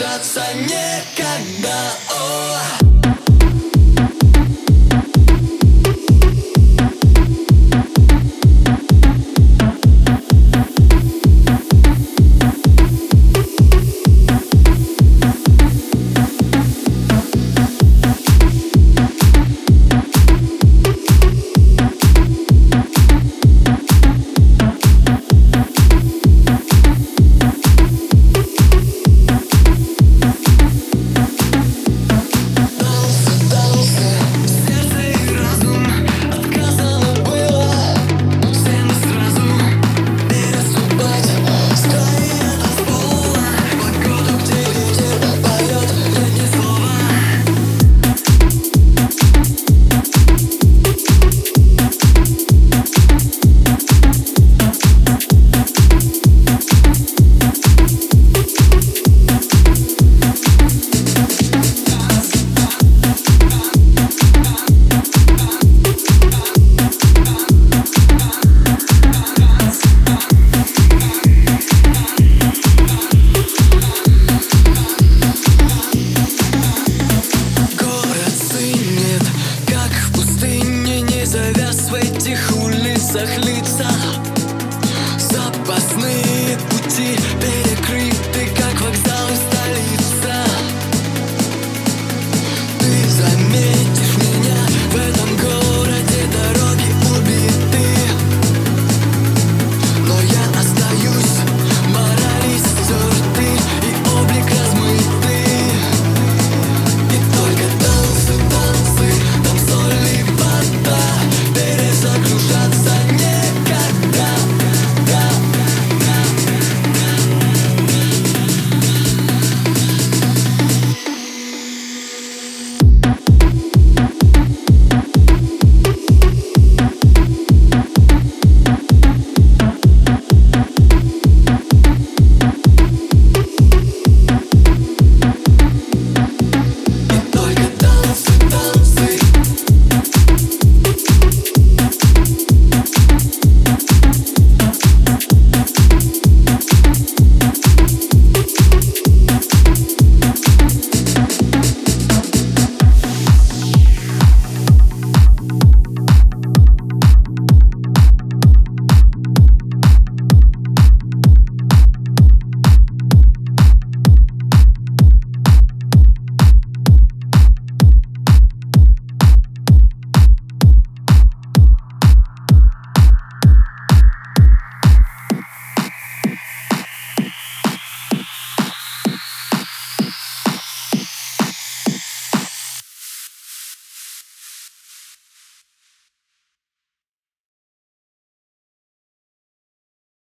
держаться некогда сердца Запасные пути перекрыты, как вокзалы столицы